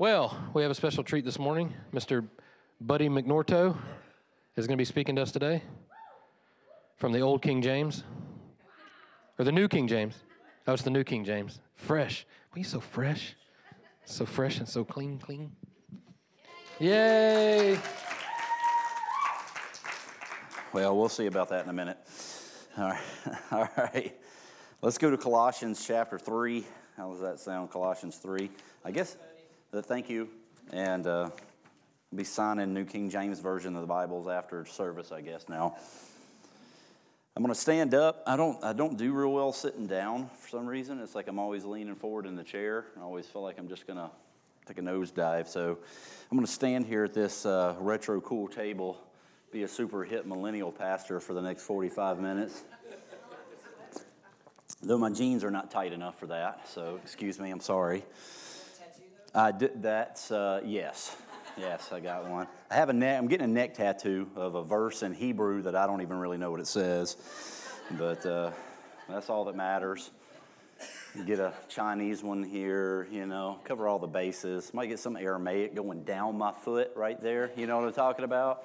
Well, we have a special treat this morning. Mr. Buddy McNorto is going to be speaking to us today from the old King James, or the new King James. Oh, it's the new King James. Fresh. Are you so fresh? So fresh and so clean, clean. Yay! Well, we'll see about that in a minute. All right. All right. Let's go to Colossians chapter 3. How does that sound? Colossians 3. I guess, thank you. And uh, be signing New King James Version of the Bibles after service, I guess, now. I'm going to stand up. I don't, I don't do real well sitting down for some reason. It's like I'm always leaning forward in the chair. I always feel like I'm just going to take a nosedive. So I'm going to stand here at this uh, retro cool table, be a super hip millennial pastor for the next 45 minutes. Though my jeans are not tight enough for that, so excuse me, I'm sorry. That's, uh, yes. Yes, I got one. I have a neck, I'm getting a neck tattoo of a verse in Hebrew that I don't even really know what it says. But uh, that's all that matters. Get a Chinese one here, you know, cover all the bases. Might get some Aramaic going down my foot right there. You know what I'm talking about?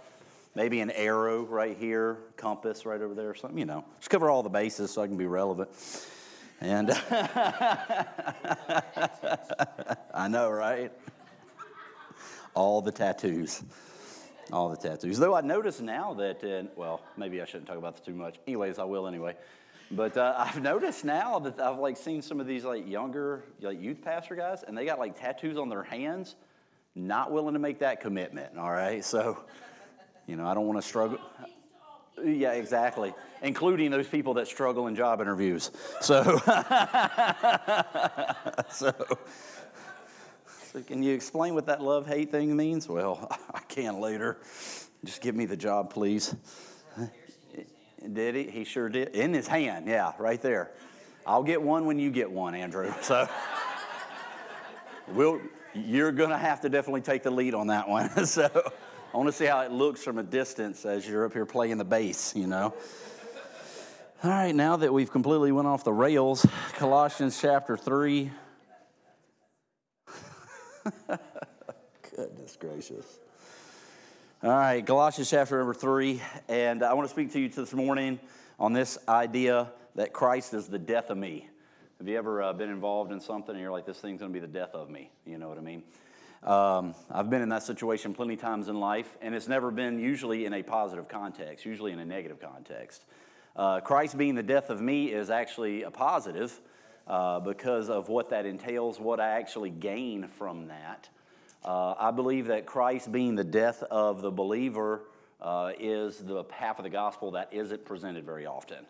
Maybe an arrow right here, compass right over there, something, you know. Just cover all the bases so I can be relevant. And I know, right? all the tattoos. All the tattoos. Though I notice now that, uh, well, maybe I shouldn't talk about this too much. Anyways, I will anyway. But uh, I've noticed now that I've like seen some of these like younger like youth pastor guys, and they got like tattoos on their hands, not willing to make that commitment. All right, so you know I don't want to struggle. Yeah, exactly. Including those people that struggle in job interviews. So, so so can you explain what that love hate thing means? Well, I can later. Just give me the job, please. Did he? He sure did. In his hand, yeah, right there. I'll get one when you get one, Andrew. So we'll, you're going to have to definitely take the lead on that one. so I want to see how it looks from a distance as you're up here playing the bass, you know. All right, now that we've completely went off the rails, Colossians chapter 3, Goodness gracious. All right, Colossians chapter number three. And I want to speak to you this morning on this idea that Christ is the death of me. Have you ever uh, been involved in something and you're like, this thing's going to be the death of me? You know what I mean? Um, I've been in that situation plenty of times in life, and it's never been usually in a positive context, usually in a negative context. Uh, Christ being the death of me is actually a positive uh, because of what that entails, what I actually gain from that. Uh, I believe that Christ being the death of the believer uh, is the half of the gospel that isn't presented very often.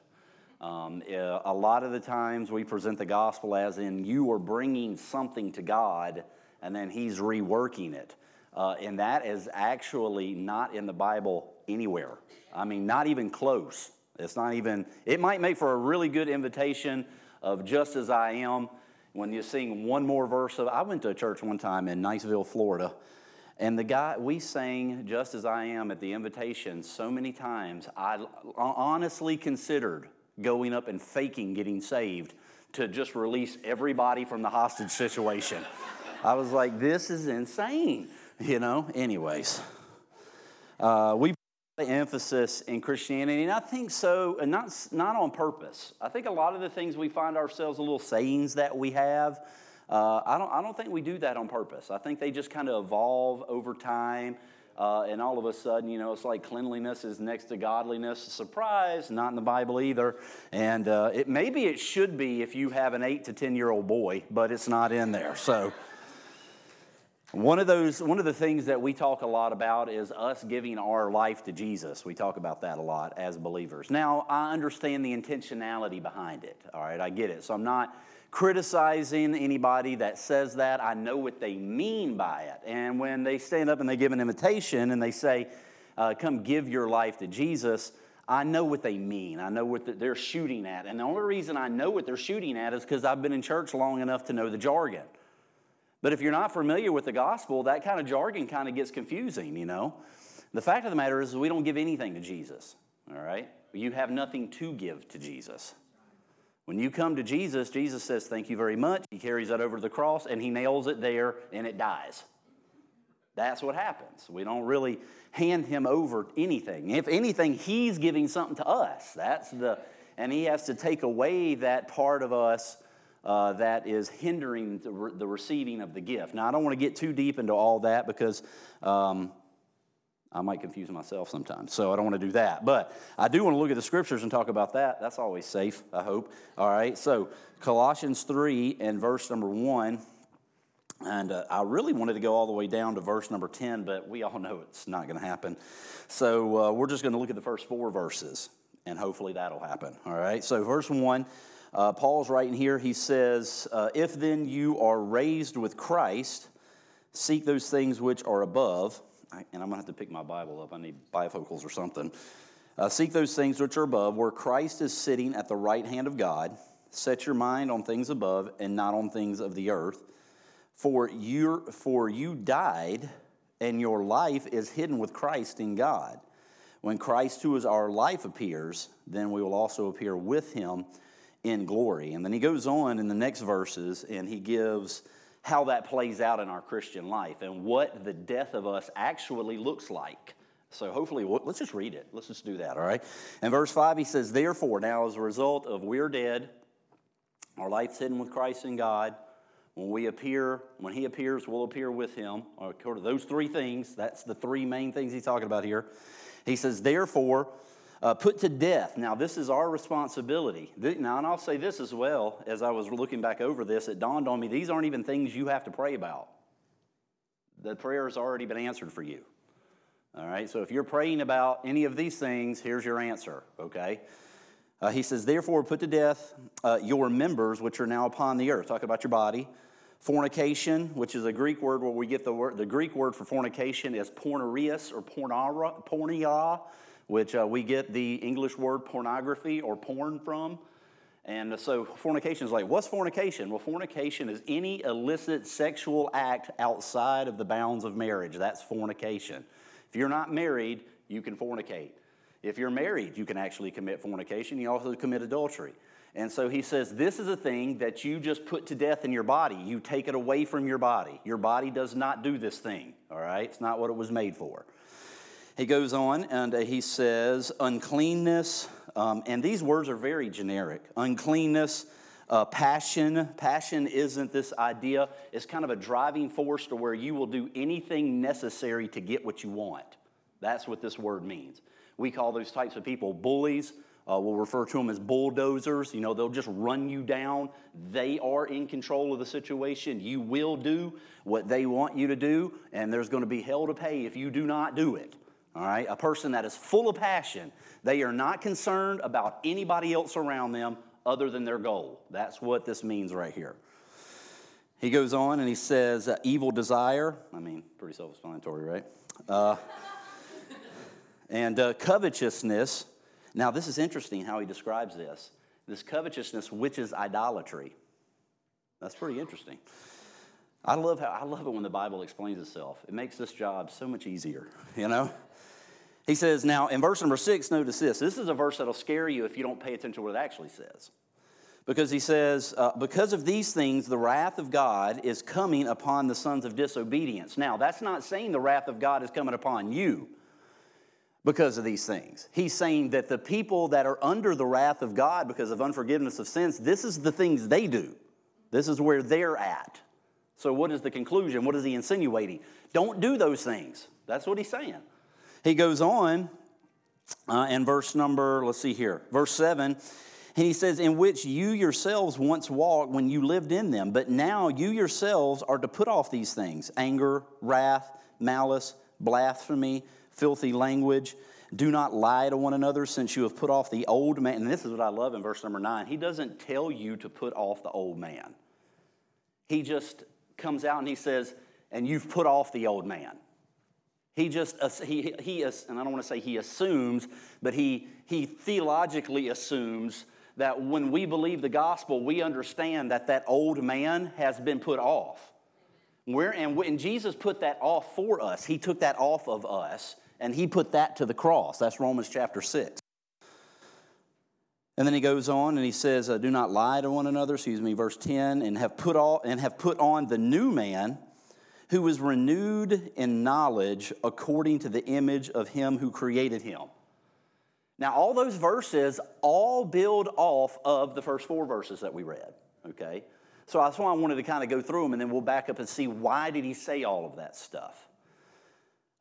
Um, a lot of the times we present the gospel as in you are bringing something to God and then He's reworking it. Uh, and that is actually not in the Bible anywhere. I mean, not even close. It's not even, it might make for a really good invitation of just as I am. When you sing one more verse of, I went to a church one time in Niceville, Florida, and the guy, we sang just as I am at the invitation so many times, I honestly considered going up and faking getting saved to just release everybody from the hostage situation. I was like, this is insane, you know? Anyways, uh, we put emphasis in Christianity, and I think so, and not, not on purpose. I think a lot of the things we find ourselves, a little sayings that we have, uh, I, don't, I don't think we do that on purpose. I think they just kind of evolve over time, uh, and all of a sudden, you know, it's like cleanliness is next to godliness. Surprise, not in the Bible either. And uh, it, maybe it should be if you have an eight to 10 year old boy, but it's not in there. So, one of those, one of the things that we talk a lot about is us giving our life to Jesus. We talk about that a lot as believers. Now, I understand the intentionality behind it. All right, I get it. So I'm not criticizing anybody that says that. I know what they mean by it. And when they stand up and they give an invitation and they say, uh, "Come give your life to Jesus," I know what they mean. I know what they're shooting at. And the only reason I know what they're shooting at is because I've been in church long enough to know the jargon. But if you're not familiar with the gospel, that kind of jargon kind of gets confusing, you know. The fact of the matter is, we don't give anything to Jesus, all right? You have nothing to give to Jesus. When you come to Jesus, Jesus says, Thank you very much. He carries that over to the cross and he nails it there and it dies, That's what happens. We don't really hand him over anything. If anything, he's giving something to us. That's the, and he has to take away that part of us uh, that is hindering the, re- the, receiving of the gift. Now, I don't want to get too deep into all that because um, I might confuse myself sometimes, so I don't want to do that. But I do want to look at the scriptures and talk about that. That's always safe, I hope. All right, so Colossians 3 and verse number 1. And uh, I really wanted to go all the way down to verse number 10, but we all know it's not going to happen. So uh, we're just going to look at the first four verses, and hopefully that'll happen. All right. So, verse 1, uh, Paul's writing here. He says, uh, If then you are raised with Christ, seek those things which are above. And I'm going to have to pick my Bible up. I need bifocals or something. Uh, seek those things which are above, where Christ is sitting at the right hand of God. Set your mind on things above and not on things of the earth. For, you for you died, and your life is hidden with Christ in God. When Christ, who is our life, appears, then we will also appear with him in glory. And then he goes on in the next verses and he gives how that plays out in our Christian life and what the death of us actually looks like. So hopefully, let's just read it. Let's just do that, all right? In verse 5, he says, Therefore, now as a result of we're dead, our life's hidden with Christ in God, when we appear, when he appears, we'll appear with him. Those three things, that's the three main things he's talking about here. He says, therefore, uh, put to death. Now, this is our responsibility. Now, and I'll say this as well, as I was looking back over this, it dawned on me these aren't even things you have to pray about. The prayer has already been answered for you. All right, so if you're praying about any of these things, here's your answer, okay? Uh, he says, Therefore, put to death uh, your members which are now upon the earth. Talk about your body. Fornication, which is a Greek word where we get the word, the Greek word for fornication is pornereus or pornia, which uh, we get the English word pornography or porn from. And so fornication is like, what's fornication? Well, fornication is any illicit sexual act outside of the bounds of marriage. That's fornication. If you're not married, you can fornicate. If you're married, you can actually commit fornication. You also commit adultery. And so he says, This is a thing that you just put to death in your body. You take it away from your body. Your body does not do this thing, all right? It's not what it was made for. He goes on and uh, he says, Uncleanness, um, and these words are very generic. Uncleanness, uh, passion. Passion isn't this idea, it's kind of a driving force to where you will do anything necessary to get what you want. That's what this word means. We call those types of people bullies. Uh, we'll refer to them as bulldozers. You know, they'll just run you down. They are in control of the situation. You will do what they want you to do, and there's going to be hell to pay if you do not do it. All right? A person that is full of passion, they are not concerned about anybody else around them other than their goal. That's what this means right here. He goes on and he says, uh, evil desire. I mean, pretty self explanatory, right? Uh, and uh, covetousness, now this is interesting how he describes this. This covetousness, which is idolatry. That's pretty interesting. I love how I love it when the Bible explains itself. It makes this job so much easier, you know? He says, now in verse number six, notice this. This is a verse that'll scare you if you don't pay attention to what it actually says. Because he says, uh, because of these things, the wrath of God is coming upon the sons of disobedience. Now, that's not saying the wrath of God is coming upon you because of these things. He's saying that the people that are under the wrath of God because of unforgiveness of sins, this is the things they do. This is where they're at. So, what is the conclusion? What is he insinuating? Don't do those things. That's what he's saying. He goes on uh, in verse number, let's see here, verse 7. And he says, In which you yourselves once walked when you lived in them, but now you yourselves are to put off these things anger, wrath, malice, blasphemy filthy language. Do not lie to one another since you have put off the old man. And this is what I love in verse number nine. He doesn't tell you to put off the old man. He just comes out and he says, and you've put off the old man. He just, he, he and I don't want to say he assumes, but he, he theologically assumes that when we believe the gospel, we understand that that old man has been put off. Where, and when Jesus put that off for us, he took that off of us and he put that to the cross. That's Romans chapter 6. And then he goes on and he says, uh, Do not lie to one another, excuse me, verse 10, and have put all and have put on the new man who is renewed in knowledge according to the image of him who created him. Now, all those verses all build off of the first four verses that we read, okay? So that's why I wanted to kind of go through them and then we'll back up and see why did he say all of that stuff.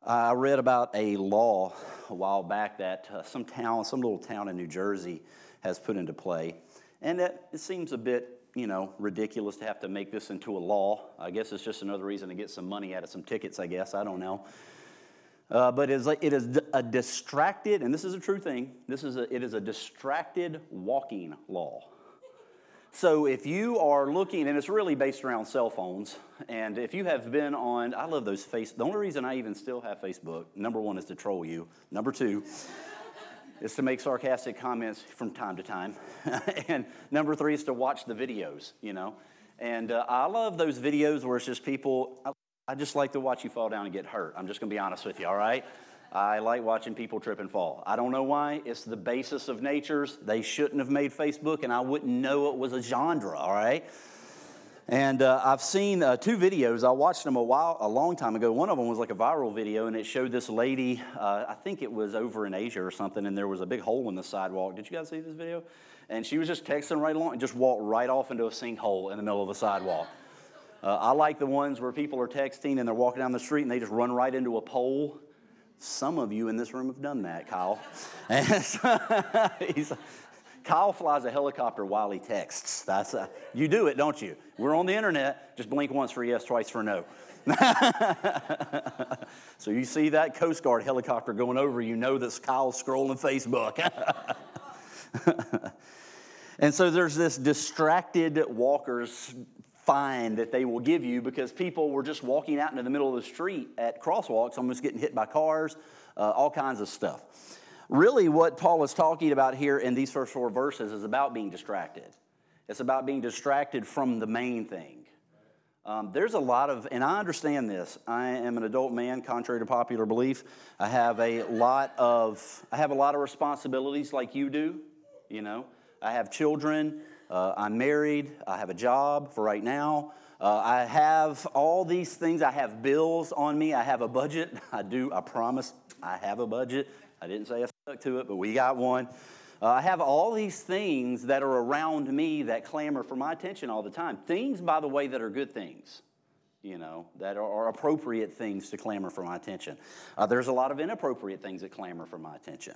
I read about a law a while back that uh, some town, some little town in New Jersey has put into play. And it, it seems a bit, you know, ridiculous to have to make this into a law. I guess it's just another reason to get some money out of some tickets, I guess. I don't know. Uh, but it is, it is a distracted, and this is a true thing, this is a, it is a distracted walking law. So if you are looking, and it's really based around cell phones, and if you have been on, I love those face. The only reason I even still have Facebook, number one, is to troll you. Number two, is to make sarcastic comments from time to time, and number three is to watch the videos. You know, and uh, I love those videos where it's just people. I, I just like to watch you fall down and get hurt. I'm just going to be honest with you. All right. I like watching people trip and fall. I don't know why. It's the basis of natures. They shouldn't have made Facebook, and I wouldn't know it was a genre, all right? And uh, I've seen uh, two videos. I watched them a while, a long time ago. One of them was like a viral video, and it showed this lady. Uh, I think it was over in Asia or something, and there was a big hole in the sidewalk. Did you guys see this video? And she was just texting right along and just walked right off into a sinkhole in the middle of the sidewalk. Uh, I like the ones where people are texting and they're walking down the street and they just run right into a pole some of you in this room have done that, Kyle. Kyle flies a helicopter while he texts. That's a, you do it, don't you? We're on the internet. Just blink once for yes, twice for no. so you see that Coast Guard helicopter going over, you know that Kyle's scrolling Facebook. and so there's this distracted walkers fine that they will give you because people were just walking out into the middle of the street at crosswalks, almost getting hit by cars, uh, all kinds of stuff. Really, what Paul is talking about here in these first four verses is about being distracted. It's about being distracted from the main thing. Um, there's a lot of, and I understand this. I am an adult man, contrary to popular belief. I have a lot of, I have a lot of responsibilities like you do. You know, I have children. Uh, I'm married. I have a job for right now. Uh, I have all these things. I have bills on me. I have a budget. I do. I promise I have a budget. I didn't say stuck to it, but we got one. Uh, I have all these things that are around me that clamor for my attention all the time. Things, by the way, that are good things, you know, that are, are appropriate things to clamor for my attention. Uh, there's a lot of inappropriate things that clamor for my attention.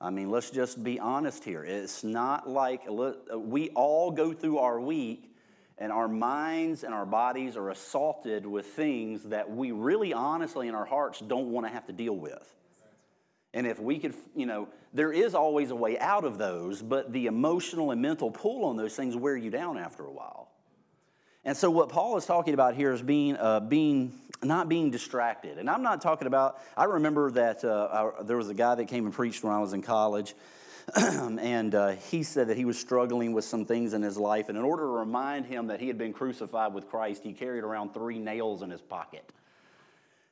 I mean, let's just be honest here. It's not like we all go through our week and our minds and our bodies are assaulted with things that we really honestly in our hearts don't want to have to deal with. And if we could, you know, there is always a way out of those, but the emotional and mental pull on those things wear you down after a while. And so, what Paul is talking about here is being, uh, being not being distracted. And I'm not talking about, I remember that uh, I, there was a guy that came and preached when I was in college. and uh, he said that he was struggling with some things in his life. And in order to remind him that he had been crucified with Christ, he carried around three nails in his pocket.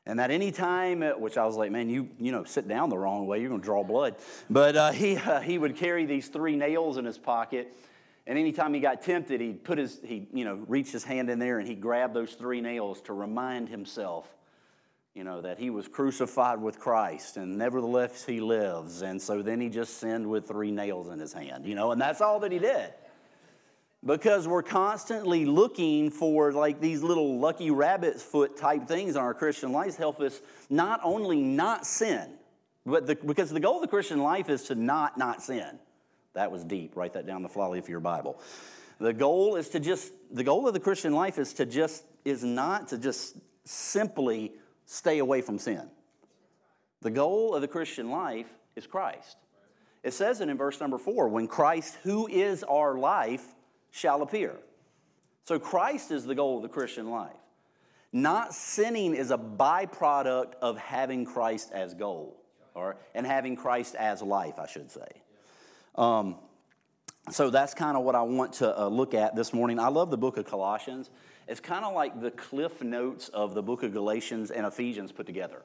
And that any time, uh, which I was like, man, you, you know, sit down the wrong way, you're going to draw blood. But uh, he, uh, he would carry these three nails in his pocket. And anytime he got tempted, he'd put his, he, you know, reached his hand in there and he'd grab those three nails to remind himself, you know, that he was crucified with Christ and nevertheless he lives. And so then he just sinned with three nails in his hand, you know, and that's all that he did. Because we're constantly looking for like these little lucky rabbit's foot type things in our Christian lives help us not only not sin, but the, because the goal of the Christian life is to not not sin. That was deep. Write that down the fly leaf of your Bible. The goal is to just, the goal of the Christian life is to just, is not to just simply stay away from sin. The goal of the Christian life is Christ. It says it in verse number four when Christ, who is our life, shall appear. So Christ is the goal of the Christian life. Not sinning is a byproduct of having Christ as goal, or, and having Christ as life, I should say. Um, so that's kind of what I want to uh, look at this morning. I love the book of Colossians. It's kind of like the cliff notes of the book of Galatians and Ephesians put together.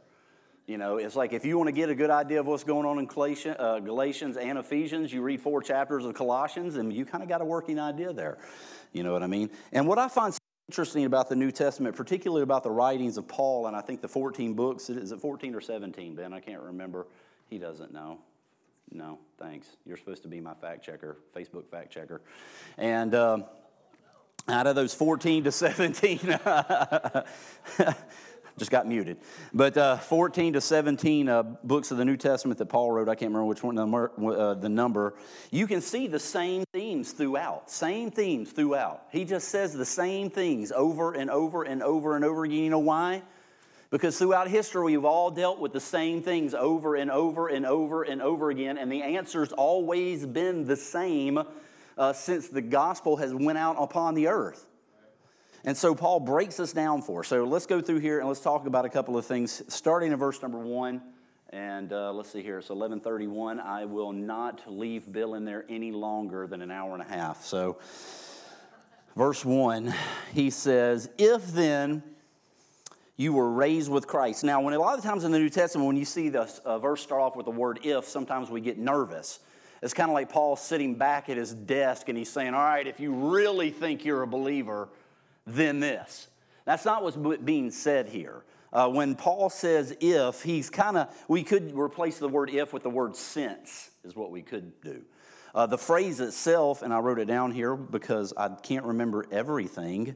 You know, it's like if you want to get a good idea of what's going on in uh, Galatians and Ephesians, you read four chapters of Colossians and you kind of got a working idea there. You know what I mean? And what I find interesting about the New Testament, particularly about the writings of Paul, and I think the 14 books, is it 14 or 17, Ben? I can't remember. He doesn't know. No, thanks. You're supposed to be my fact checker, Facebook fact checker. And um, out of those 14 to 17, just got muted. But uh, 14 to 17 uh, books of the New Testament that Paul wrote, I can't remember which one number, uh, the number, you can see the same themes throughout. Same themes throughout. He just says the same things over and over and over and over again. You know why? Because throughout history, we've all dealt with the same things over and over and over and over again, and the answer's always been the same uh, since the gospel has went out upon the earth. And so Paul breaks this down for us. So let's go through here and let's talk about a couple of things, starting in verse number one. And uh, let's see here. It's 11:31. I will not leave Bill in there any longer than an hour and a half. So, verse one, he says, "If then you were raised with Christ." Now, when a lot of times in the New Testament, when you see the uh, verse start off with the word "if," sometimes we get nervous. It's kind of like Paul sitting back at his desk and he's saying, "All right, if you really think you're a believer." Than this. That's not what's being said here. Uh, when Paul says if, he's kind of, we could replace the word if with the word since, is what we could do. Uh, the phrase itself, and I wrote it down here because I can't remember everything,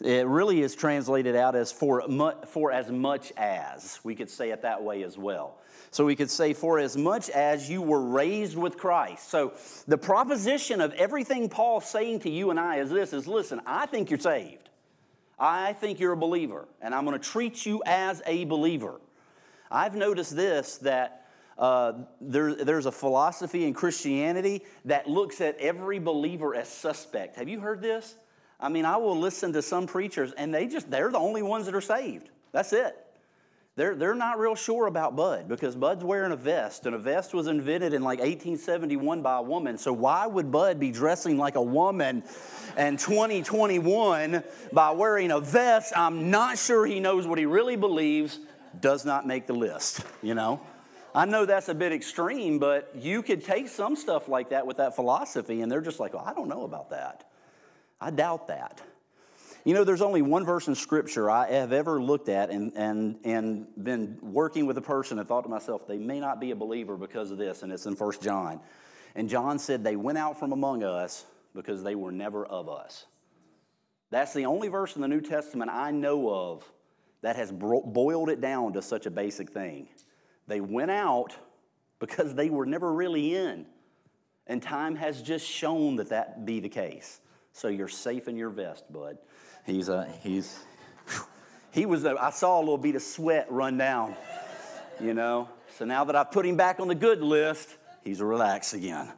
it really is translated out as for, mu- for as much as. We could say it that way as well. So we could say, for as much as you were raised with Christ. So the proposition of everything Paul's saying to you and I is this is listen, I think you're saved. I think you're a believer, and I'm going to treat you as a believer. I've noticed this that uh, there, there's a philosophy in Christianity that looks at every believer as suspect. Have you heard this? I mean, I will listen to some preachers, and they just, they're the only ones that are saved. That's it. They're, they're not real sure about Bud because Bud's wearing a vest, and a vest was invented in like 1871 by a woman. So, why would Bud be dressing like a woman in 2021 by wearing a vest? I'm not sure he knows what he really believes, does not make the list, you know? I know that's a bit extreme, but you could take some stuff like that with that philosophy, and they're just like, well, I don't know about that. I doubt that. You know, there's only one verse in Scripture I have ever looked at and, and, and been working with a person and thought to myself, they may not be a believer because of this, and it's in 1 John. And John said, They went out from among us because they were never of us. That's the only verse in the New Testament I know of that has boiled it down to such a basic thing. They went out because they were never really in. And time has just shown that that be the case. So you're safe in your vest, bud. He's, uh, he's, he was, a, I saw a little bit of sweat run down, you know. So now that I've put him back on the good list, he's relaxed again.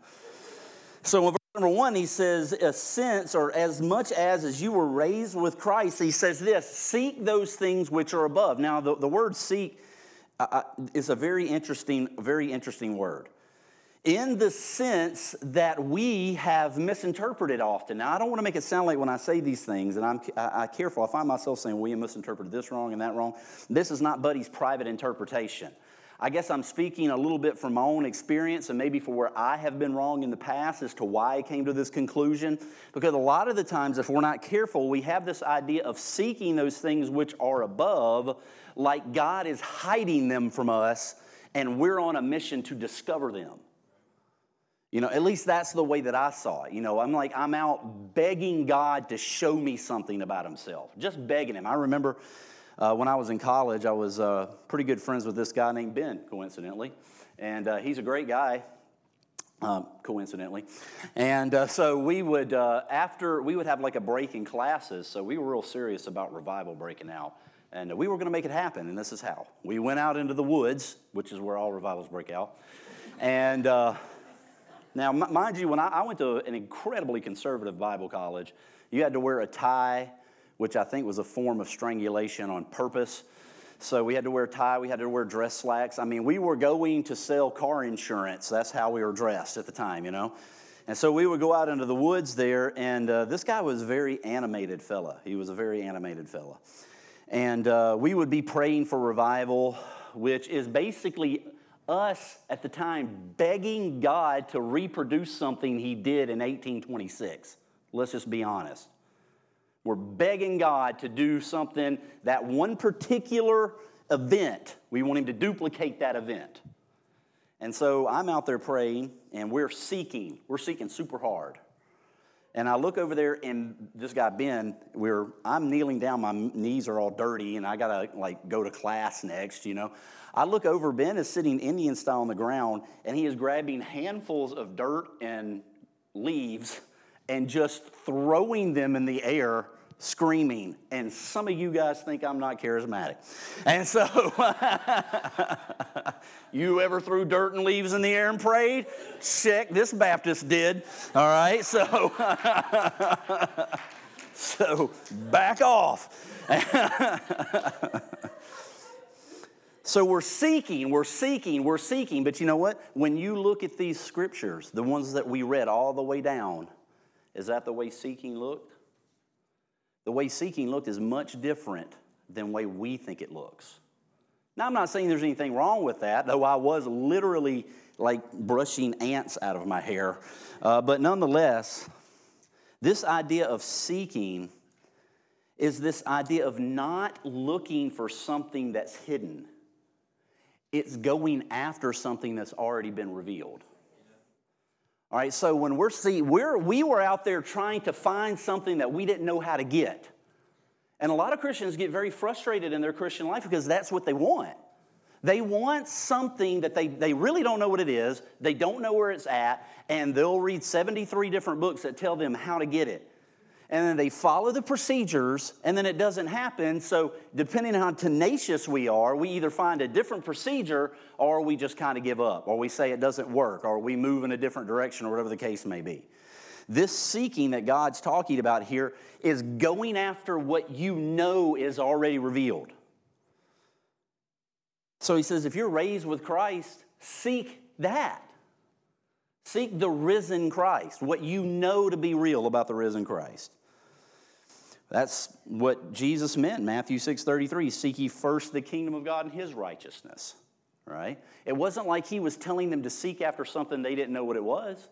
So in verse number one, he says, a sense or as much as as you were raised with Christ, he says this, seek those things which are above. Now the, the word seek uh, is a very interesting, very interesting word in the sense that we have misinterpreted often. Now, I don't want to make it sound like when I say these things, and I'm I, I careful, I find myself saying, we misinterpreted this wrong and that wrong. This is not Buddy's private interpretation. I guess I'm speaking a little bit from my own experience and maybe for where I have been wrong in the past as to why I came to this conclusion. Because a lot of the times, if we're not careful, we have this idea of seeking those things which are above, like God is hiding them from us, and we're on a mission to discover them. You know, at least that's the way that I saw it. You know, I'm like, I'm out begging God to show me something about Himself, just begging Him. I remember uh, when I was in college, I was uh, pretty good friends with this guy named Ben, coincidentally. And uh, he's a great guy, um, coincidentally. And uh, so we would, uh, after, we would have like a break in classes. So we were real serious about revival breaking out. And we were going to make it happen, and this is how. We went out into the woods, which is where all revivals break out. And now, mind you, when I, I went to an incredibly conservative Bible college, you had to wear a tie, which I think was a form of strangulation on purpose. So we had to wear a tie, we had to wear dress slacks. I mean, we were going to sell car insurance. That's how we were dressed at the time, you know. And so we would go out into the woods there, and uh, this guy was a very animated fella. He was a very animated fella. And uh, we would be praying for revival, which is basically us at the time begging God to reproduce something he did in 1826. Let's just be honest. We're begging God to do something, that one particular event, we want Him to duplicate that event. And so I'm out there praying, and we're seeking. We're seeking super hard. And I look over there, and this guy Ben, we're I'm kneeling down. My knees are all dirty, and I gotta like go to class next. You know, I look over. Ben is sitting Indian style on the ground, and he is grabbing handfuls of dirt and leaves and just throwing them in the air screaming. And some of you guys think I'm not charismatic. And so, you ever threw dirt and leaves in the air and prayed? Check, this Baptist did. All right, so, so back off. So we're seeking, we're seeking, we're seeking. But you know what? When you look at these scriptures, the ones that we read all the way down, is that the way seeking looked? The way seeking looked is much different than the way we think it looks. Now, I'm not saying there's anything wrong with that, though I was literally like brushing ants out of my hair. Uh, but nonetheless, this idea of seeking is this idea of not looking for something that's hidden. It's going after something that's already been revealed. All right, so when we're see, we're, we were out there trying to find something that we didn't know how to get. And a lot of Christians get very frustrated in their Christian life because that's what they want. They want something that they, they really don't know what it is, they don't know where it's at, and they'll read 73 different books that tell them how to get it and then they follow the procedures, and then it doesn't happen. So, depending on how tenacious we are, we either find a different procedure or we just kind of give up, or we say it doesn't work, or we move in a different direction, or whatever the case may be. This seeking that God's talking about here is going after what you know is already revealed. So he says, if you're raised with Christ, seek that. Seek the risen Christ, what you know to be real about the risen Christ. That's what Jesus meant, Matthew 6:33, seek ye first the kingdom of God and his righteousness. Right? It wasn't like he was telling them to seek after something they didn't know what it was.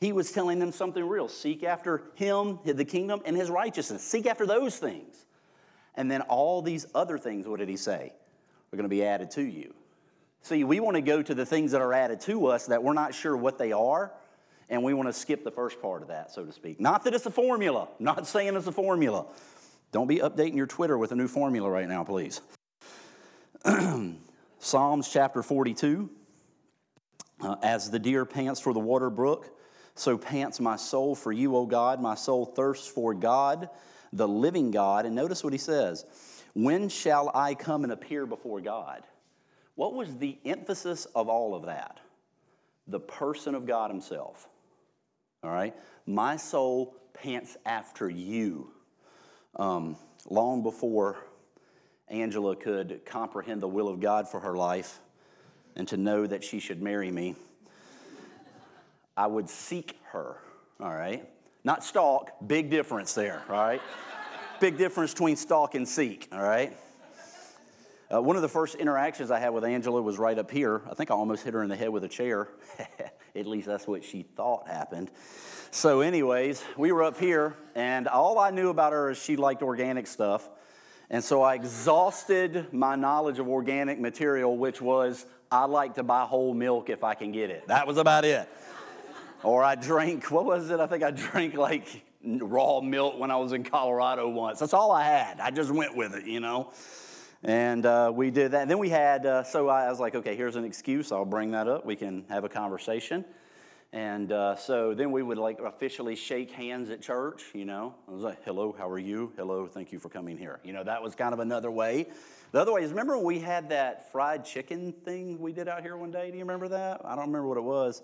He was telling them something real. Seek after him, the kingdom, and his righteousness. Seek after those things. And then all these other things, what did he say? Are going to be added to you. See, we want to go to the things that are added to us that we're not sure what they are and we want to skip the first part of that, so to speak. Not that it's a formula, not saying it's a formula. Don't be updating your Twitter with a new formula right now, please. Psalms chapter 42 uh, As the deer pants for the water brook, so pants my soul for you, O God. My soul thirsts for God, the living God. And notice what he says When shall I come and appear before God? What was the emphasis of all of that? The person of God Himself. All right? My soul pants after you. Um, long before Angela could comprehend the will of God for her life and to know that she should marry me, I would seek her. All right? Not stalk, big difference there, all right? big difference between stalk and seek, all right? Uh, one of the first interactions I had with Angela was right up here. I think I almost hit her in the head with a chair. At least that's what she thought happened. So, anyways, we were up here, and all I knew about her is she liked organic stuff. And so I exhausted my knowledge of organic material, which was I like to buy whole milk if I can get it. That was about it. or I drank, what was it? I think I drank like raw milk when I was in Colorado once. That's all I had. I just went with it, you know. And uh, we did that. And then we had, uh, so I was like, okay, here's an excuse. I'll bring that up. We can have a conversation. And uh, so then we would like officially shake hands at church, you know. I was like, hello, how are you? Hello, thank you for coming here. You know, that was kind of another way. The other way is remember when we had that fried chicken thing we did out here one day? Do you remember that? I don't remember what it was.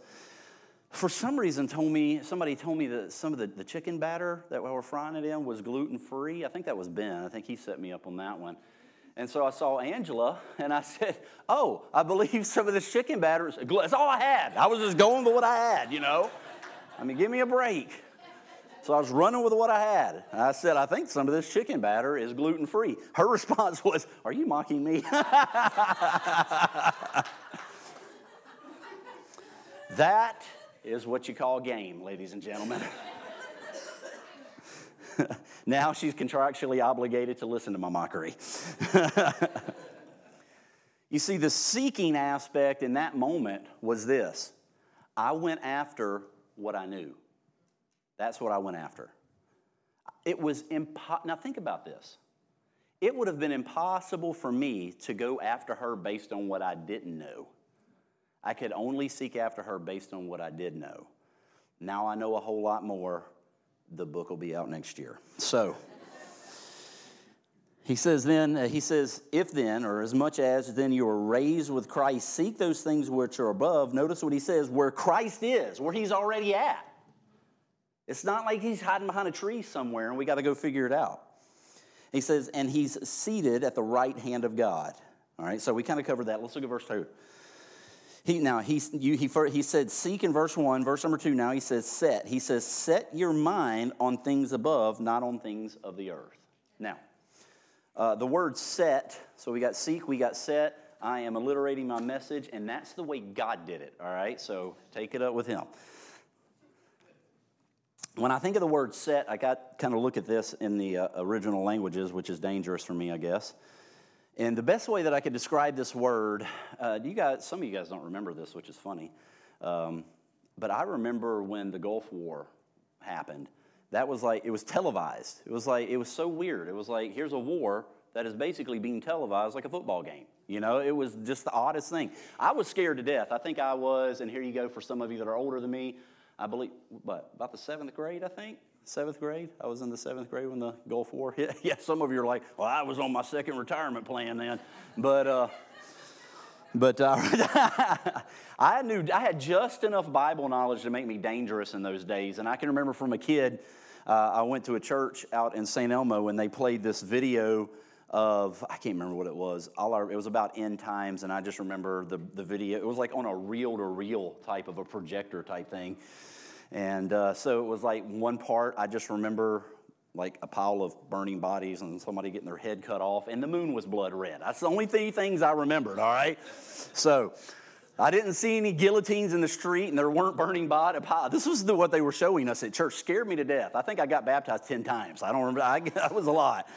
For some reason, told me somebody told me that some of the, the chicken batter that we were frying it in was gluten free. I think that was Ben. I think he set me up on that one. And so I saw Angela and I said, Oh, I believe some of this chicken batter is, that's all I had. I was just going with what I had, you know? I mean, give me a break. So I was running with what I had. I said, I think some of this chicken batter is gluten free. Her response was, Are you mocking me? that is what you call game, ladies and gentlemen. Now she's contractually obligated to listen to my mockery. you see, the seeking aspect in that moment was this I went after what I knew. That's what I went after. It was impossible. Now, think about this. It would have been impossible for me to go after her based on what I didn't know. I could only seek after her based on what I did know. Now I know a whole lot more. The book will be out next year. So, he says, then, uh, he says, if then, or as much as then you are raised with Christ, seek those things which are above. Notice what he says, where Christ is, where he's already at. It's not like he's hiding behind a tree somewhere and we got to go figure it out. He says, and he's seated at the right hand of God. All right, so we kind of covered that. Let's look at verse 2. He, now, he, you, he, he said, seek in verse 1. Verse number 2, now he says, set. He says, set your mind on things above, not on things of the earth. Now, uh, the word set, so we got seek, we got set. I am alliterating my message, and that's the way God did it, all right? So take it up with Him when I think of the word set, I got kind of look at this in the uh, original languages, which is dangerous for me, I guess. And the best way that I could describe this word, uh, you guys, some of you guys don't remember this, which is funny, um, but I remember when the Gulf War happened. That was like it was televised. It was like it was so weird. It was like here's a war that is basically being televised like a football game. You know, it was just the oddest thing. I was scared to death. I think I was, and here you go for some of you that are older than me. I believe, what, about the seventh grade, I think? Seventh grade? I was in the seventh grade when the Gulf War hit. yeah, some of you are like, well, I was on my second retirement plan then. But, uh, but uh, I knew I had just enough Bible knowledge to make me dangerous in those days. And I can remember from a kid, uh, I went to a church out in St. Elmo and they played this video of I can't remember what it was. All our, it was about end times, and I just remember the the video. It was like on a reel to reel type of a projector type thing, and uh, so it was like one part, I just remember like a pile of burning bodies and somebody getting their head cut off, and the moon was blood red. That's the only three things I remembered, all right? So I didn't see any guillotines in the street, and there weren't burning bodies. This was the, what they were showing us at church. Scared me to death. I think I got baptized 10 times. I don't remember, I, that was a lot.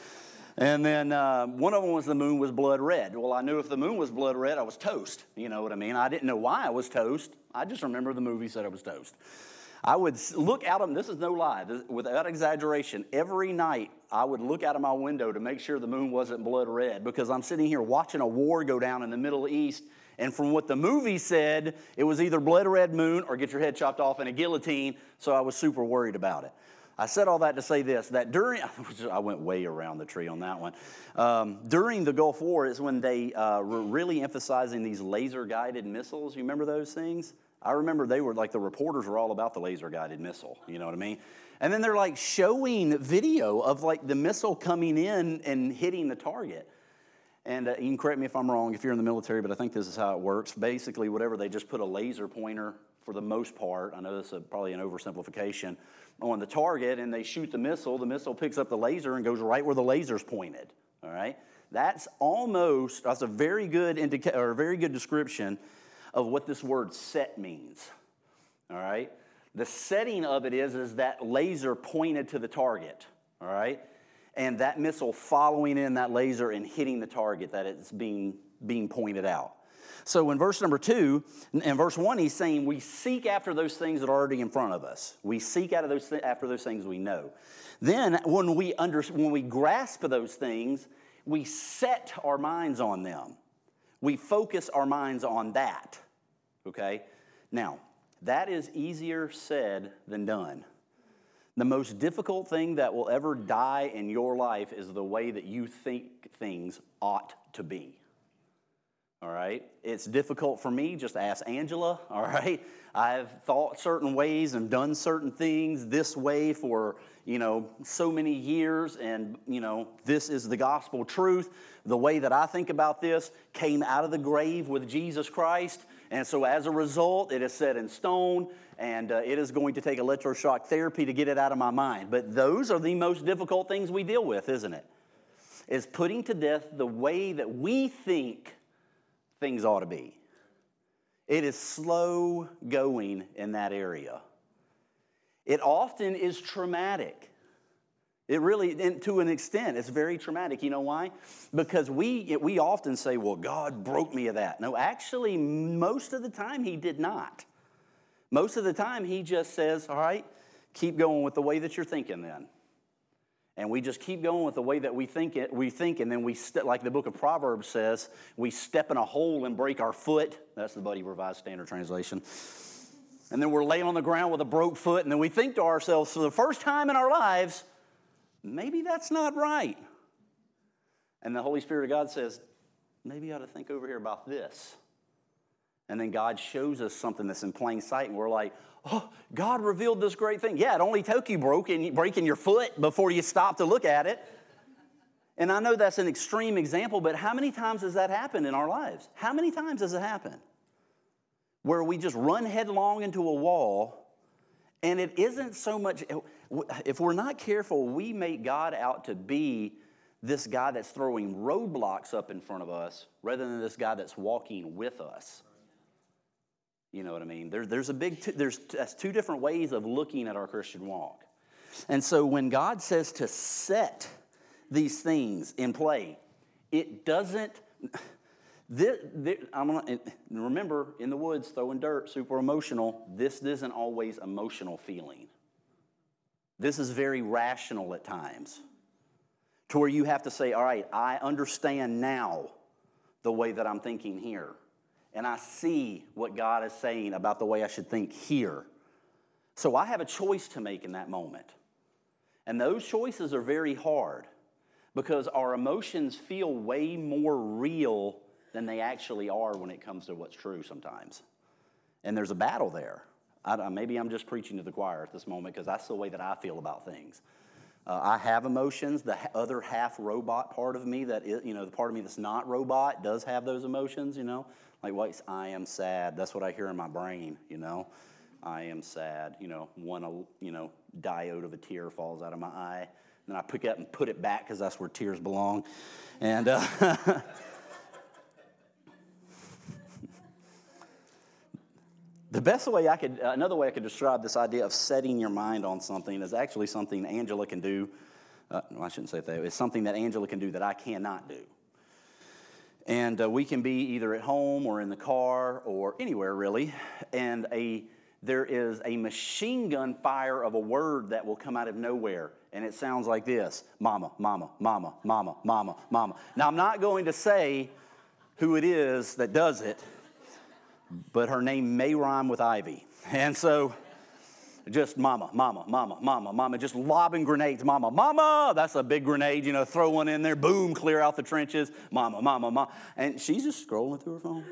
And then uh, one of them was the moon was blood red. Well, I knew if the moon was blood red, I was toast. You know what I mean? I didn't know why I was toast. I just remember the movie said I was toast. I would look out of, this is no lie, without exaggeration, every night I would look out of my window to make sure the moon wasn't blood red because I'm sitting here watching a war go down in the Middle East. And from what the movie said, it was either blood red moon or get your head chopped off in a guillotine. So I was super worried about it. I said all that to say this that during, I went way around the tree on that one. Um, during the Gulf War is when they uh, were really emphasizing these laser guided missiles. You remember those things? I remember they were like the reporters were all about the laser guided missile, you know what I mean? And then they're like showing video of like the missile coming in and hitting the target. And uh, you can correct me if I'm wrong if you're in the military, but I think this is how it works. Basically, whatever, they just put a laser pointer for the most part. I know this is probably an oversimplification on the target, and they shoot the missile. The missile picks up the laser and goes right where the laser's pointed. All right? That's almost, that's a very good indica- or a very good description of what this word set means. All right? The setting of it is, is that laser pointed to the target. All right? And that missile following in that laser and hitting the target that it's being, being pointed out. So in verse number two, in verse one, he's saying we seek after those things that are already in front of us. We seek out of those th- after those things we know. Then when we under, when we grasp those things, we set our minds on them we focus our minds on that. Okay? Now, that is easier said than done. The most difficult thing that will ever die in your life is the way that you think things ought to be. All right? It's difficult for me, just ask Angela, all right? I've thought certain ways and done certain things this way for, you know, so many years and, you know, this is the gospel truth. The way that I think about this came out of the grave with Jesus Christ. And so as a result, it is set in stone and uh, it is going to take electroshock therapy to get it out of my mind. But those are the most difficult things we deal with, isn't it? Is putting to death the way that we think things ought to be. It is slow going in that area. It often is traumatic. It really, to an extent, it's very traumatic. You know why? Because we, we often say, well, God broke me of that. No, actually, most of the time, He did not. Most of the time, He just says, all right, keep going with the way that you're thinking then. And we just keep going with the way that we think it, we think, and then we, st- like the book of Proverbs says, we step in a hole and break our foot. That's the Buddy Revised Standard Translation. And then we're laying on the ground with a broke foot, and then we think to ourselves, for the first time in our lives, maybe that's not right. And the Holy Spirit of God says, maybe you ought to think over here about this. And then God shows us something that's in plain sight, and we're like, oh, God revealed this great thing. Yeah, it only took you broken, breaking your foot before you stopped to look at it. And I know that's an extreme example, but how many times has that happened in our lives? How many times has it happened? Where we just run headlong into a wall, and it isn't so much, if we're not careful, we make God out to be this guy that's throwing roadblocks up in front of us rather than this guy that's walking with us. You know what I mean? There, there's a big, t- there's that's two different ways of looking at our Christian walk. And so when God says to set these things in play, it doesn't. This, this, I'm gonna, remember, in the woods, throwing dirt, super emotional. This isn't always emotional feeling. This is very rational at times, to where you have to say, All right, I understand now the way that I'm thinking here. And I see what God is saying about the way I should think here. So I have a choice to make in that moment. And those choices are very hard because our emotions feel way more real than they actually are when it comes to what's true sometimes. And there's a battle there. I, maybe I'm just preaching to the choir at this moment because that's the way that I feel about things. Uh, I have emotions. The other half robot part of me, that is, you know, the part of me that's not robot, does have those emotions. You know, like what I am sad. That's what I hear in my brain. You know, I am sad. You know, one you know diode of a tear falls out of my eye, and then I pick it up and put it back because that's where tears belong, and. Uh, The best way I could, another way I could describe this idea of setting your mind on something is actually something Angela can do. Uh, I shouldn't say that. It's something that Angela can do that I cannot do. And uh, we can be either at home or in the car or anywhere really, and a there is a machine gun fire of a word that will come out of nowhere, and it sounds like this: "Mama, mama, mama, mama, mama, mama." Now, I'm not going to say who it is that does it but her name may rhyme with Ivy. And so, just mama, mama, mama, mama, mama, just lobbing grenades, mama, mama. That's a big grenade, you know, throw one in there, boom, clear out the trenches, mama, mama, mama. And she's just scrolling through her phone.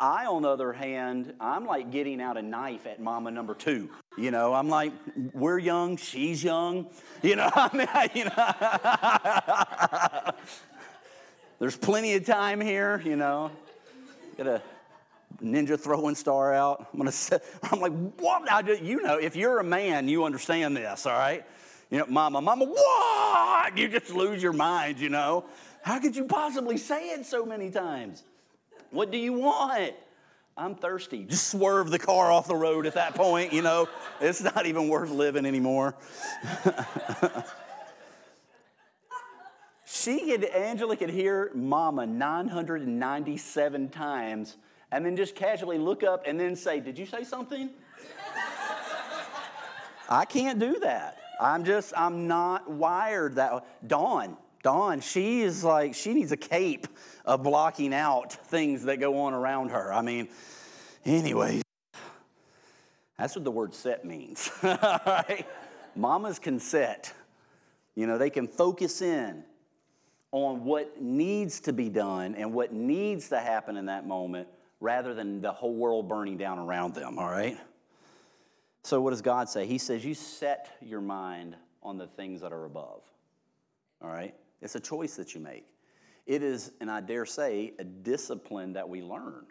I, on the other hand, I'm like getting out a knife at mama number two. You know, I'm like, we're young, she's young. You know, I mean, you know. There's plenty of time here, you know. Get a ninja throwing star out. I'm gonna. Say, I'm like, what? I do, you know, if you're a man, you understand this, all right? You know, mama, mama, what? You just lose your mind, you know. How could you possibly say it so many times? What do you want? I'm thirsty. Just swerve the car off the road at that point, you know. It's not even worth living anymore. She could, Angela could hear mama 997 times and then just casually look up and then say, Did you say something? I can't do that. I'm just, I'm not wired that way. Dawn, Dawn, she is like, she needs a cape of blocking out things that go on around her. I mean, anyways, that's what the word set means. right? Mamas can set. You know, they can focus in on what needs to be done and what needs to happen in that moment rather than the whole world burning down around them, all right? So, what does God say? He says, You set your mind on the things that are above, all right? It's a choice that you make. It is, and I dare say, a discipline that we learn.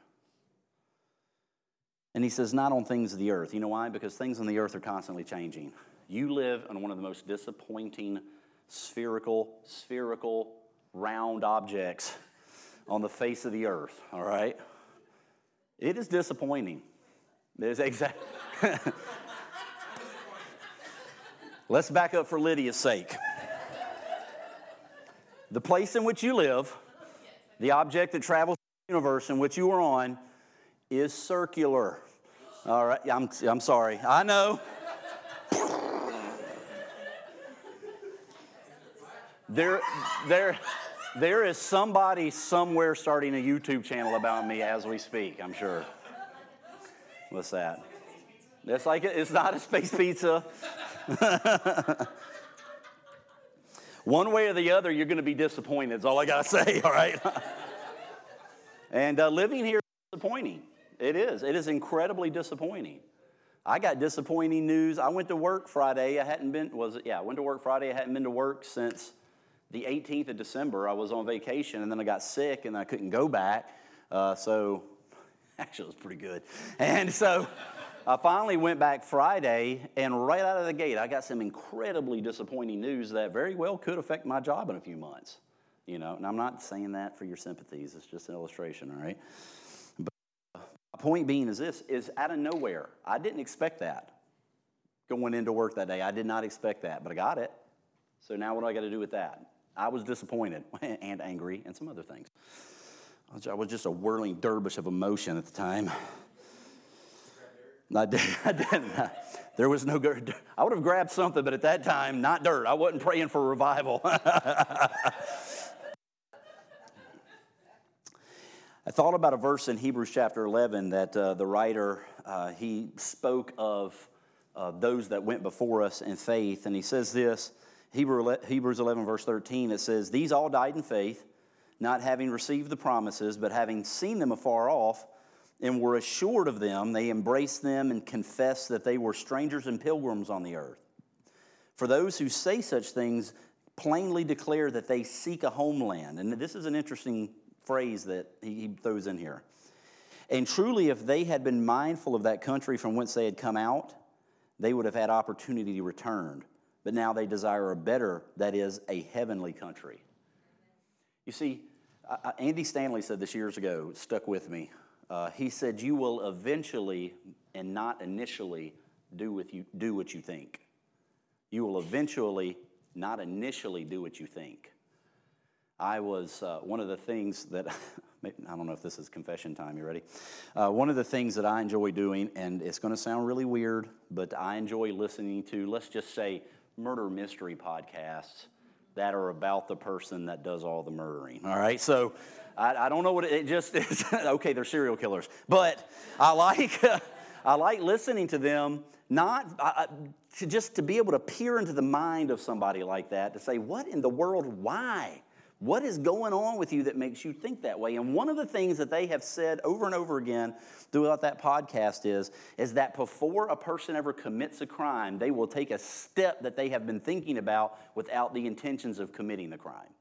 And he says, Not on things of the earth. You know why? Because things on the earth are constantly changing. You live on one of the most disappointing, spherical, spherical, round objects on the face of the earth, all right? It is disappointing. Is exactly. Let's back up for Lydia's sake. the place in which you live, the object that travels the universe in which you are on, is circular. All right, I'm, I'm sorry. I know. There, there, there is somebody somewhere starting a YouTube channel about me as we speak, I'm sure. What's that? It's like it's not a space pizza. One way or the other, you're going to be disappointed. Is all I got to say. All right. and uh, living here is disappointing. It is. It is incredibly disappointing. I got disappointing news. I went to work Friday. I hadn't been. Was it? Yeah, I went to work Friday. I hadn't been to work since the 18th of December. I was on vacation, and then I got sick, and I couldn't go back. Uh, so, actually, it was pretty good. And so. I finally went back Friday, and right out of the gate, I got some incredibly disappointing news that very well could affect my job in a few months. You know, and I'm not saying that for your sympathies, it's just an illustration, all right? But my point being is this is out of nowhere. I didn't expect that going into work that day. I did not expect that, but I got it. So now what do I got to do with that? I was disappointed and angry and some other things. I was just a whirling dervish of emotion at the time. I, did, I didn't. There was no dirt. I would have grabbed something, but at that time, not dirt. I wasn't praying for revival. I thought about a verse in Hebrews chapter 11 that uh, the writer, uh, he spoke of uh, those that went before us in faith. And he says this, Hebrews 11 verse 13, it says, These all died in faith, not having received the promises, but having seen them afar off, and were assured of them, they embraced them and confessed that they were strangers and pilgrims on the earth. For those who say such things plainly declare that they seek a homeland. And this is an interesting phrase that he throws in here. And truly, if they had been mindful of that country from whence they had come out, they would have had opportunity to return. But now they desire a better, that is, a heavenly country. You see, Andy Stanley said this years ago, it stuck with me. Uh, he said, You will eventually and not initially do, with you, do what you think. You will eventually, not initially, do what you think. I was, uh, one of the things that, I don't know if this is confession time, you ready? Uh, one of the things that I enjoy doing, and it's going to sound really weird, but I enjoy listening to, let's just say, murder mystery podcasts that are about the person that does all the murdering. All right, so I, I don't know what it, it just is. okay, they're serial killers, but I like I like listening to them. Not uh, to just to be able to peer into the mind of somebody like that to say, what in the world? Why? What is going on with you that makes you think that way? And one of the things that they have said over and over again throughout that podcast is, is that before a person ever commits a crime, they will take a step that they have been thinking about without the intentions of committing the crime.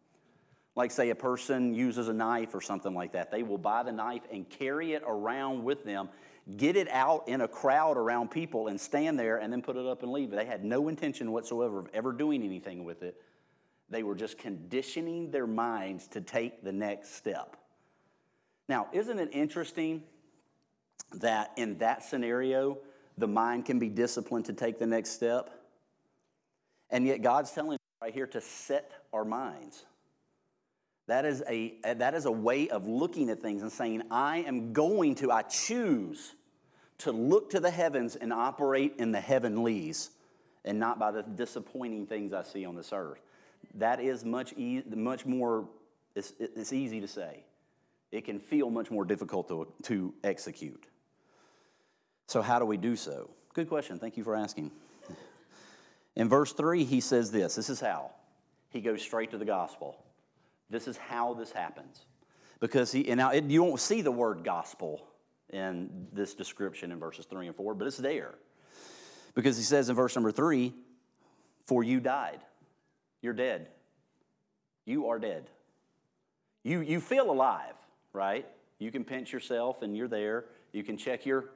Like, say, a person uses a knife or something like that. They will buy the knife and carry it around with them, get it out in a crowd around people, and stand there and then put it up and leave. They had no intention whatsoever of ever doing anything with it. They were just conditioning their minds to take the next step. Now, isn't it interesting that in that scenario, the mind can be disciplined to take the next step? And yet, God's telling us right here to set our minds. That is, a, that is a way of looking at things and saying, I am going to, I choose to look to the heavens and operate in the heavenlies and not by the disappointing things I see on this earth. That is much, e- much more, it's, it's easy to say. It can feel much more difficult to, to execute. So, how do we do so? Good question. Thank you for asking. In verse 3, he says this this is how. He goes straight to the gospel. This is how this happens. Because he, and now it, you won't see the word gospel in this description in verses 3 and 4, but it's there. Because he says in verse number 3, For you died. You're dead. You are dead. You, you feel alive, right? You can pinch yourself and you're there. You can check your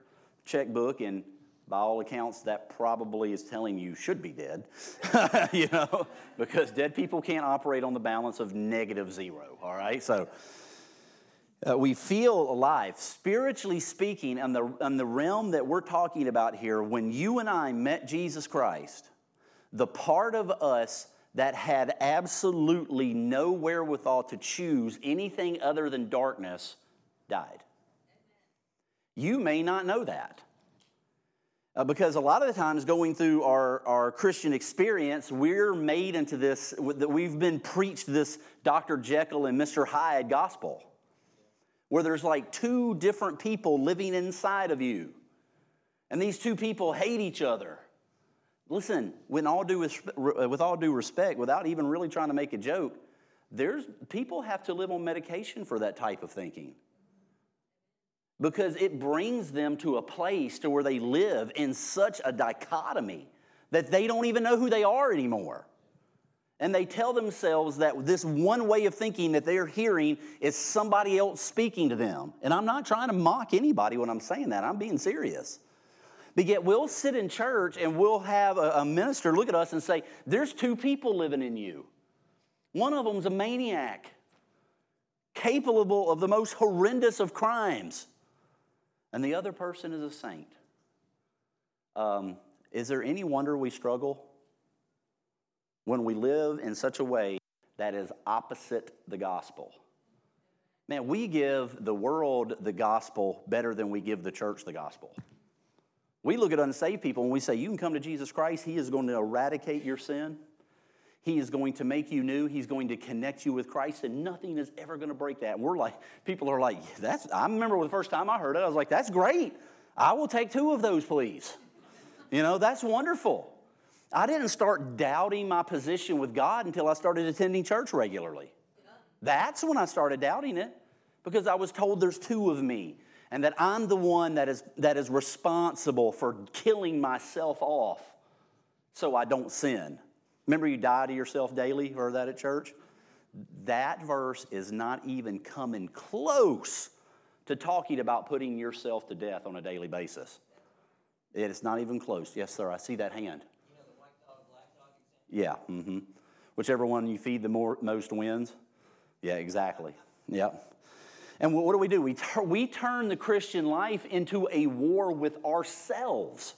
checkbook and by all accounts, that probably is telling you should be dead, you know, because dead people can't operate on the balance of negative zero, all right? So uh, we feel alive. Spiritually speaking, in the, in the realm that we're talking about here, when you and I met Jesus Christ, the part of us that had absolutely no wherewithal to choose anything other than darkness died. You may not know that. Uh, because a lot of the times going through our, our Christian experience, we're made into this, that we've been preached this Dr. Jekyll and Mr. Hyde gospel, where there's like two different people living inside of you. And these two people hate each other. Listen, with all due, uh, with all due respect, without even really trying to make a joke, there's, people have to live on medication for that type of thinking because it brings them to a place to where they live in such a dichotomy that they don't even know who they are anymore. And they tell themselves that this one way of thinking that they're hearing is somebody else speaking to them. And I'm not trying to mock anybody when I'm saying that, I'm being serious. But yet we'll sit in church and we'll have a, a minister look at us and say, There's two people living in you. One of them's a maniac, capable of the most horrendous of crimes and the other person is a saint. Um, is there any wonder we struggle when we live in such a way that is opposite the gospel? Man, we give the world the gospel better than we give the church the gospel. We look at unsaved people and we say, You can come to Jesus Christ, He is going to eradicate your sin. He is going to make you new. He's going to connect you with Christ, and nothing is ever going to break that. And we're like, people are like, that's, I remember the first time I heard it, I was like, that's great. I will take two of those, please. You know, that's wonderful. I didn't start doubting my position with God until I started attending church regularly. That's when I started doubting it because I was told there's two of me and that I'm the one that is, that is responsible for killing myself off so I don't sin. Remember, you die to yourself daily, heard that at church? That verse is not even coming close to talking about putting yourself to death on a daily basis. It is not even close. Yes, sir, I see that hand. yeah, mm-hmm. Whichever one you feed the more, most wins. Yeah, exactly. Yeah. And what do we do? We, we turn the Christian life into a war with ourselves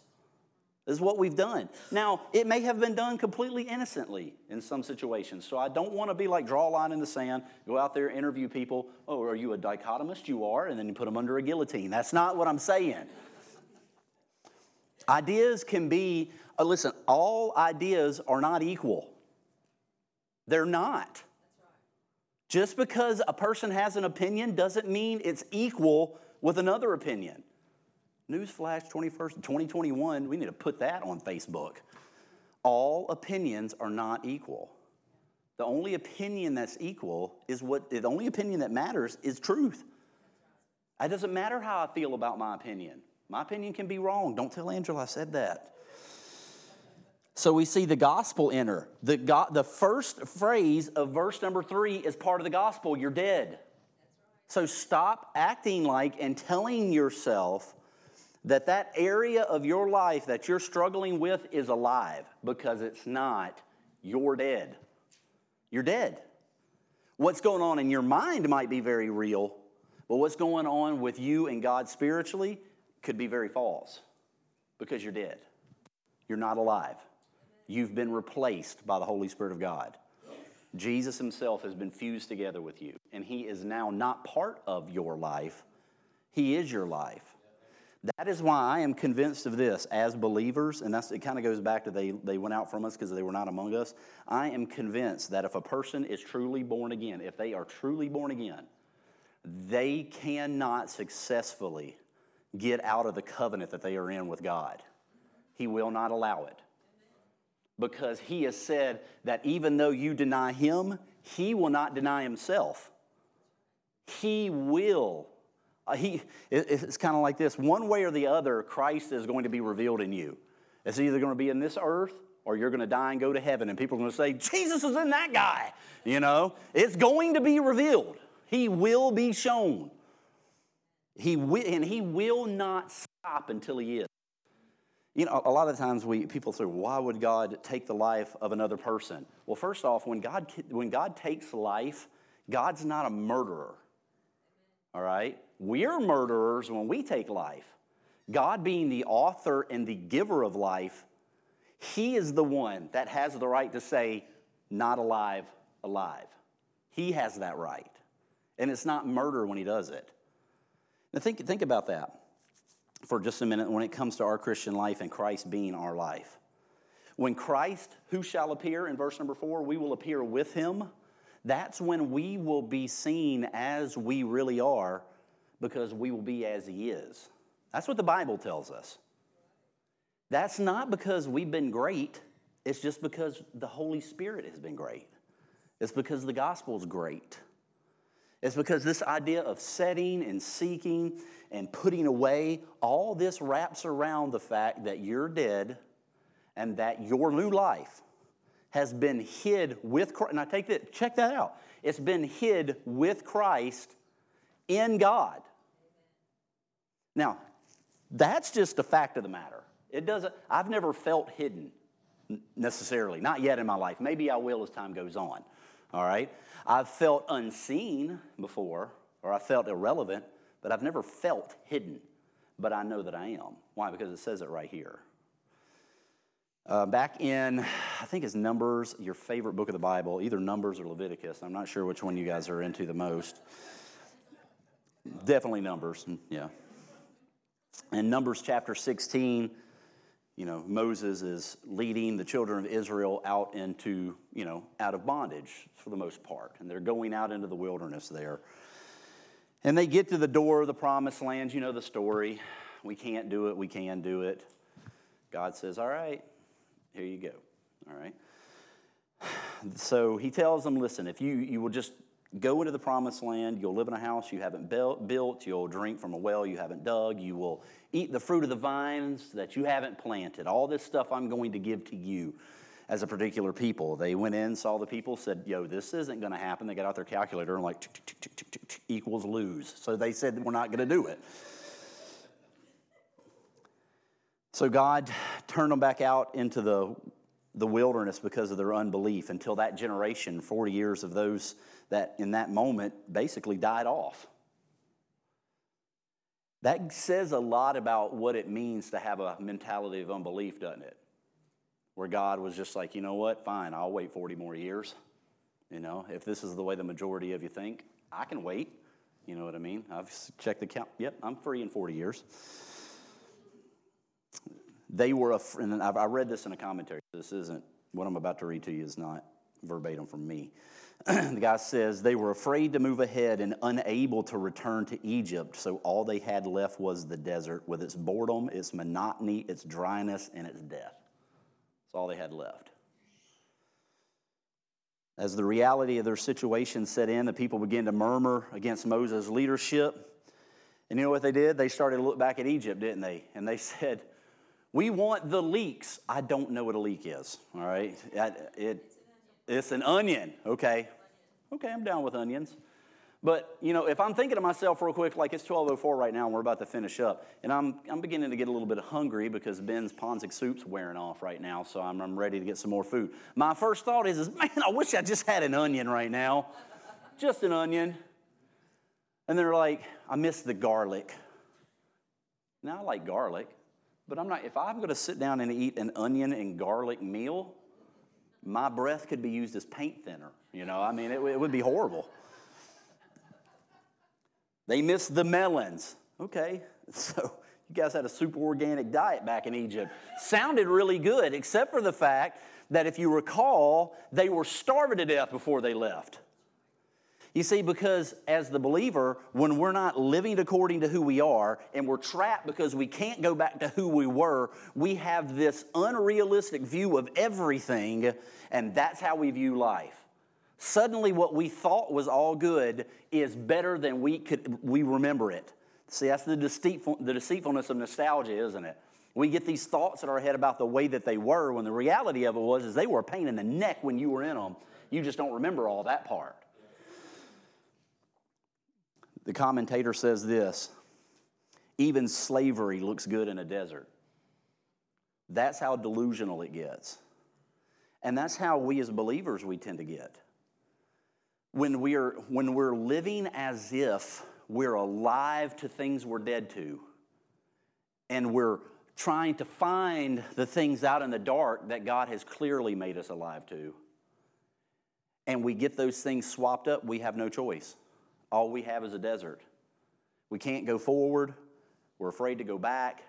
is what we've done. Now, it may have been done completely innocently in some situations. So I don't want to be like draw a line in the sand, go out there, interview people. Oh, are you a dichotomist? You are, and then you put them under a guillotine. That's not what I'm saying. ideas can be, uh, listen, all ideas are not equal. They're not. Just because a person has an opinion doesn't mean it's equal with another opinion. Newsflash 21st, 2021, we need to put that on Facebook. All opinions are not equal. The only opinion that's equal is what, the only opinion that matters is truth. It doesn't matter how I feel about my opinion. My opinion can be wrong. Don't tell Angela I said that. So we see the gospel enter. The, go, the first phrase of verse number three is part of the gospel you're dead. So stop acting like and telling yourself that that area of your life that you're struggling with is alive because it's not, you're dead. You're dead. What's going on in your mind might be very real, but what's going on with you and God spiritually could be very false because you're dead. You're not alive. You've been replaced by the Holy Spirit of God. Jesus himself has been fused together with you, and he is now not part of your life, he is your life. That is why I am convinced of this as believers, and that's, it kind of goes back to they, they went out from us because they were not among us. I am convinced that if a person is truly born again, if they are truly born again, they cannot successfully get out of the covenant that they are in with God. He will not allow it. Because he has said that even though you deny him, he will not deny himself. He will uh, he, it, it's kind of like this one way or the other, Christ is going to be revealed in you. It's either going to be in this earth or you're going to die and go to heaven, and people are going to say, Jesus is in that guy. You know, it's going to be revealed. He will be shown. He will, and he will not stop until he is. You know, a lot of times we people say, "Why would God take the life of another person?" Well, first off, when God when God takes life, God's not a murderer. All right? We're murderers when we take life. God, being the author and the giver of life, He is the one that has the right to say, not alive, alive. He has that right. And it's not murder when he does it. Now, think, think about that for just a minute when it comes to our Christian life and Christ being our life. When Christ, who shall appear in verse number four, we will appear with him. That's when we will be seen as we really are because we will be as he is. That's what the Bible tells us. That's not because we've been great, it's just because the Holy Spirit has been great. It's because the gospel is great. It's because this idea of setting and seeking and putting away, all this wraps around the fact that you're dead and that your new life has been hid with Christ. Now take that, check that out. It's been hid with Christ in God. Now, that's just a fact of the matter. It doesn't, I've never felt hidden necessarily, not yet in my life. Maybe I will as time goes on. All right? I've felt unseen before, or I felt irrelevant, but I've never felt hidden. But I know that I am. Why? Because it says it right here. Uh, back in, I think it's Numbers, your favorite book of the Bible, either Numbers or Leviticus. I'm not sure which one you guys are into the most. Definitely Numbers, yeah. In Numbers chapter 16, you know, Moses is leading the children of Israel out into, you know, out of bondage for the most part. And they're going out into the wilderness there. And they get to the door of the promised land. You know the story. We can't do it. We can do it. God says, All right, here you go. All right. So he tells them, Listen, if you, you will just go into the promised land. You'll live in a house you haven't built. You'll drink from a well you haven't dug. You will eat the fruit of the vines that you haven't planted. All this stuff I'm going to give to you as a particular people. They went in, saw the people, said, Yo, this isn't going to happen. They got out their calculator and like, equals lose. So they said, We're not going to do it. So God turned them back out into the, the wilderness because of their unbelief until that generation, 40 years of those that in that moment basically died off. That says a lot about what it means to have a mentality of unbelief, doesn't it? Where God was just like, you know what, fine, I'll wait 40 more years. You know, if this is the way the majority of you think, I can wait. You know what I mean? I've checked the count. Yep, I'm free in 40 years. They were, a, and I read this in a commentary. This isn't, what I'm about to read to you is not verbatim from me. the guy says they were afraid to move ahead and unable to return to Egypt, so all they had left was the desert with its boredom, its monotony, its dryness, and its death. All they had left. As the reality of their situation set in, the people began to murmur against Moses' leadership. And you know what they did? They started to look back at Egypt, didn't they? And they said, We want the leeks. I don't know what a leek is, all right? It, it, it's an onion, okay? Okay, I'm down with onions. But, you know, if I'm thinking to myself real quick, like it's 12.04 right now and we're about to finish up, and I'm, I'm beginning to get a little bit hungry because Ben's Ponzic soup's wearing off right now, so I'm, I'm ready to get some more food. My first thought is, is, man, I wish I just had an onion right now. just an onion. And they're like, I miss the garlic. Now I like garlic, but I'm not, if I'm going to sit down and eat an onion and garlic meal, my breath could be used as paint thinner. You know, I mean, it, it would be horrible. They missed the melons. Okay, so you guys had a super organic diet back in Egypt. Sounded really good, except for the fact that if you recall, they were starving to death before they left. You see, because as the believer, when we're not living according to who we are and we're trapped because we can't go back to who we were, we have this unrealistic view of everything, and that's how we view life. Suddenly, what we thought was all good is better than we could we remember it. See, that's the, deceitful, the deceitfulness of nostalgia, isn't it? We get these thoughts in our head about the way that they were when the reality of it was is they were a pain in the neck when you were in them. You just don't remember all that part. The commentator says this even slavery looks good in a desert. That's how delusional it gets. And that's how we as believers we tend to get. When we're, when we're living as if we're alive to things we're dead to, and we're trying to find the things out in the dark that God has clearly made us alive to. And we get those things swapped up, we have no choice. All we have is a desert. We can't go forward. We're afraid to go back.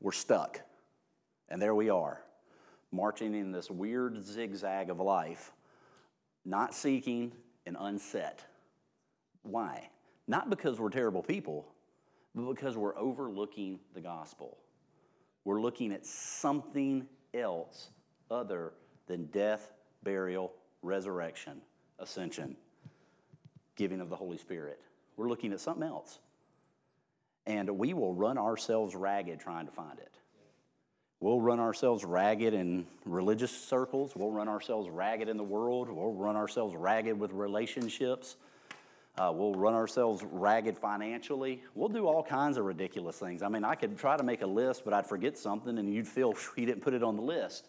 We're stuck. And there we are, marching in this weird zigzag of life, not seeking and unset. Why? Not because we're terrible people, but because we're overlooking the gospel. We're looking at something else other than death, burial, resurrection, ascension, giving of the Holy Spirit. We're looking at something else. And we will run ourselves ragged trying to find it. We'll run ourselves ragged in religious circles. We'll run ourselves ragged in the world. We'll run ourselves ragged with relationships. Uh, we'll run ourselves ragged financially. We'll do all kinds of ridiculous things. I mean, I could try to make a list, but I'd forget something and you'd feel you didn't put it on the list.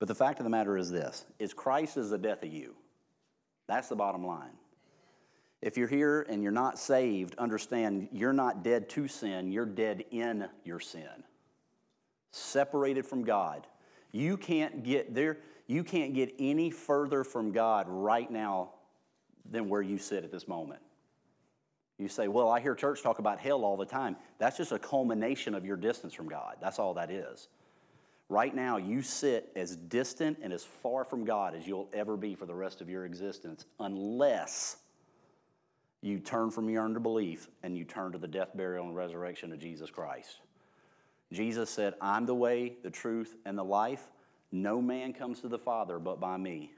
But the fact of the matter is this is Christ is the death of you. That's the bottom line. If you're here and you're not saved, understand you're not dead to sin, you're dead in your sin. Separated from God. You can't get there, you can't get any further from God right now than where you sit at this moment. You say, Well, I hear church talk about hell all the time. That's just a culmination of your distance from God. That's all that is. Right now, you sit as distant and as far from God as you'll ever be for the rest of your existence, unless you turn from your unbelief and you turn to the death, burial, and resurrection of Jesus Christ. Jesus said, I'm the way, the truth, and the life. No man comes to the Father but by me.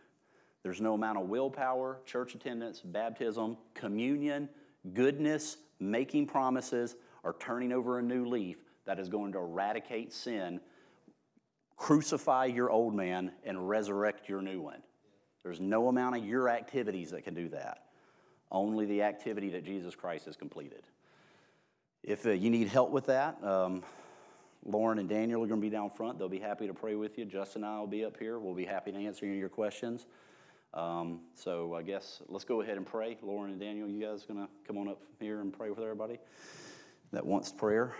There's no amount of willpower, church attendance, baptism, communion, goodness, making promises, or turning over a new leaf that is going to eradicate sin crucify your old man and resurrect your new one. There's no amount of your activities that can do that. Only the activity that Jesus Christ has completed. If uh, you need help with that, um, Lauren and Daniel are going to be down front. They'll be happy to pray with you. Justin and I will be up here. We'll be happy to answer any of your questions. Um, so I guess let's go ahead and pray. Lauren and Daniel, you guys going to come on up here and pray with everybody that wants prayer?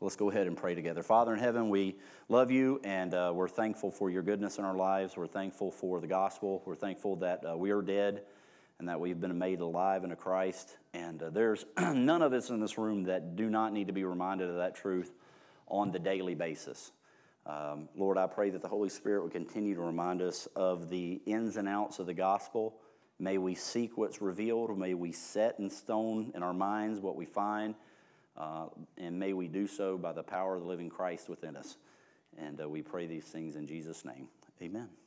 Let's go ahead and pray together. Father in heaven, we love you and uh, we're thankful for your goodness in our lives. We're thankful for the gospel. We're thankful that uh, we are dead and that we've been made alive in a Christ. And uh, there's none of us in this room that do not need to be reminded of that truth on the daily basis. Um, Lord, I pray that the Holy Spirit would continue to remind us of the ins and outs of the gospel. May we seek what's revealed. May we set in stone in our minds what we find. Uh, and may we do so by the power of the living Christ within us. And uh, we pray these things in Jesus' name. Amen.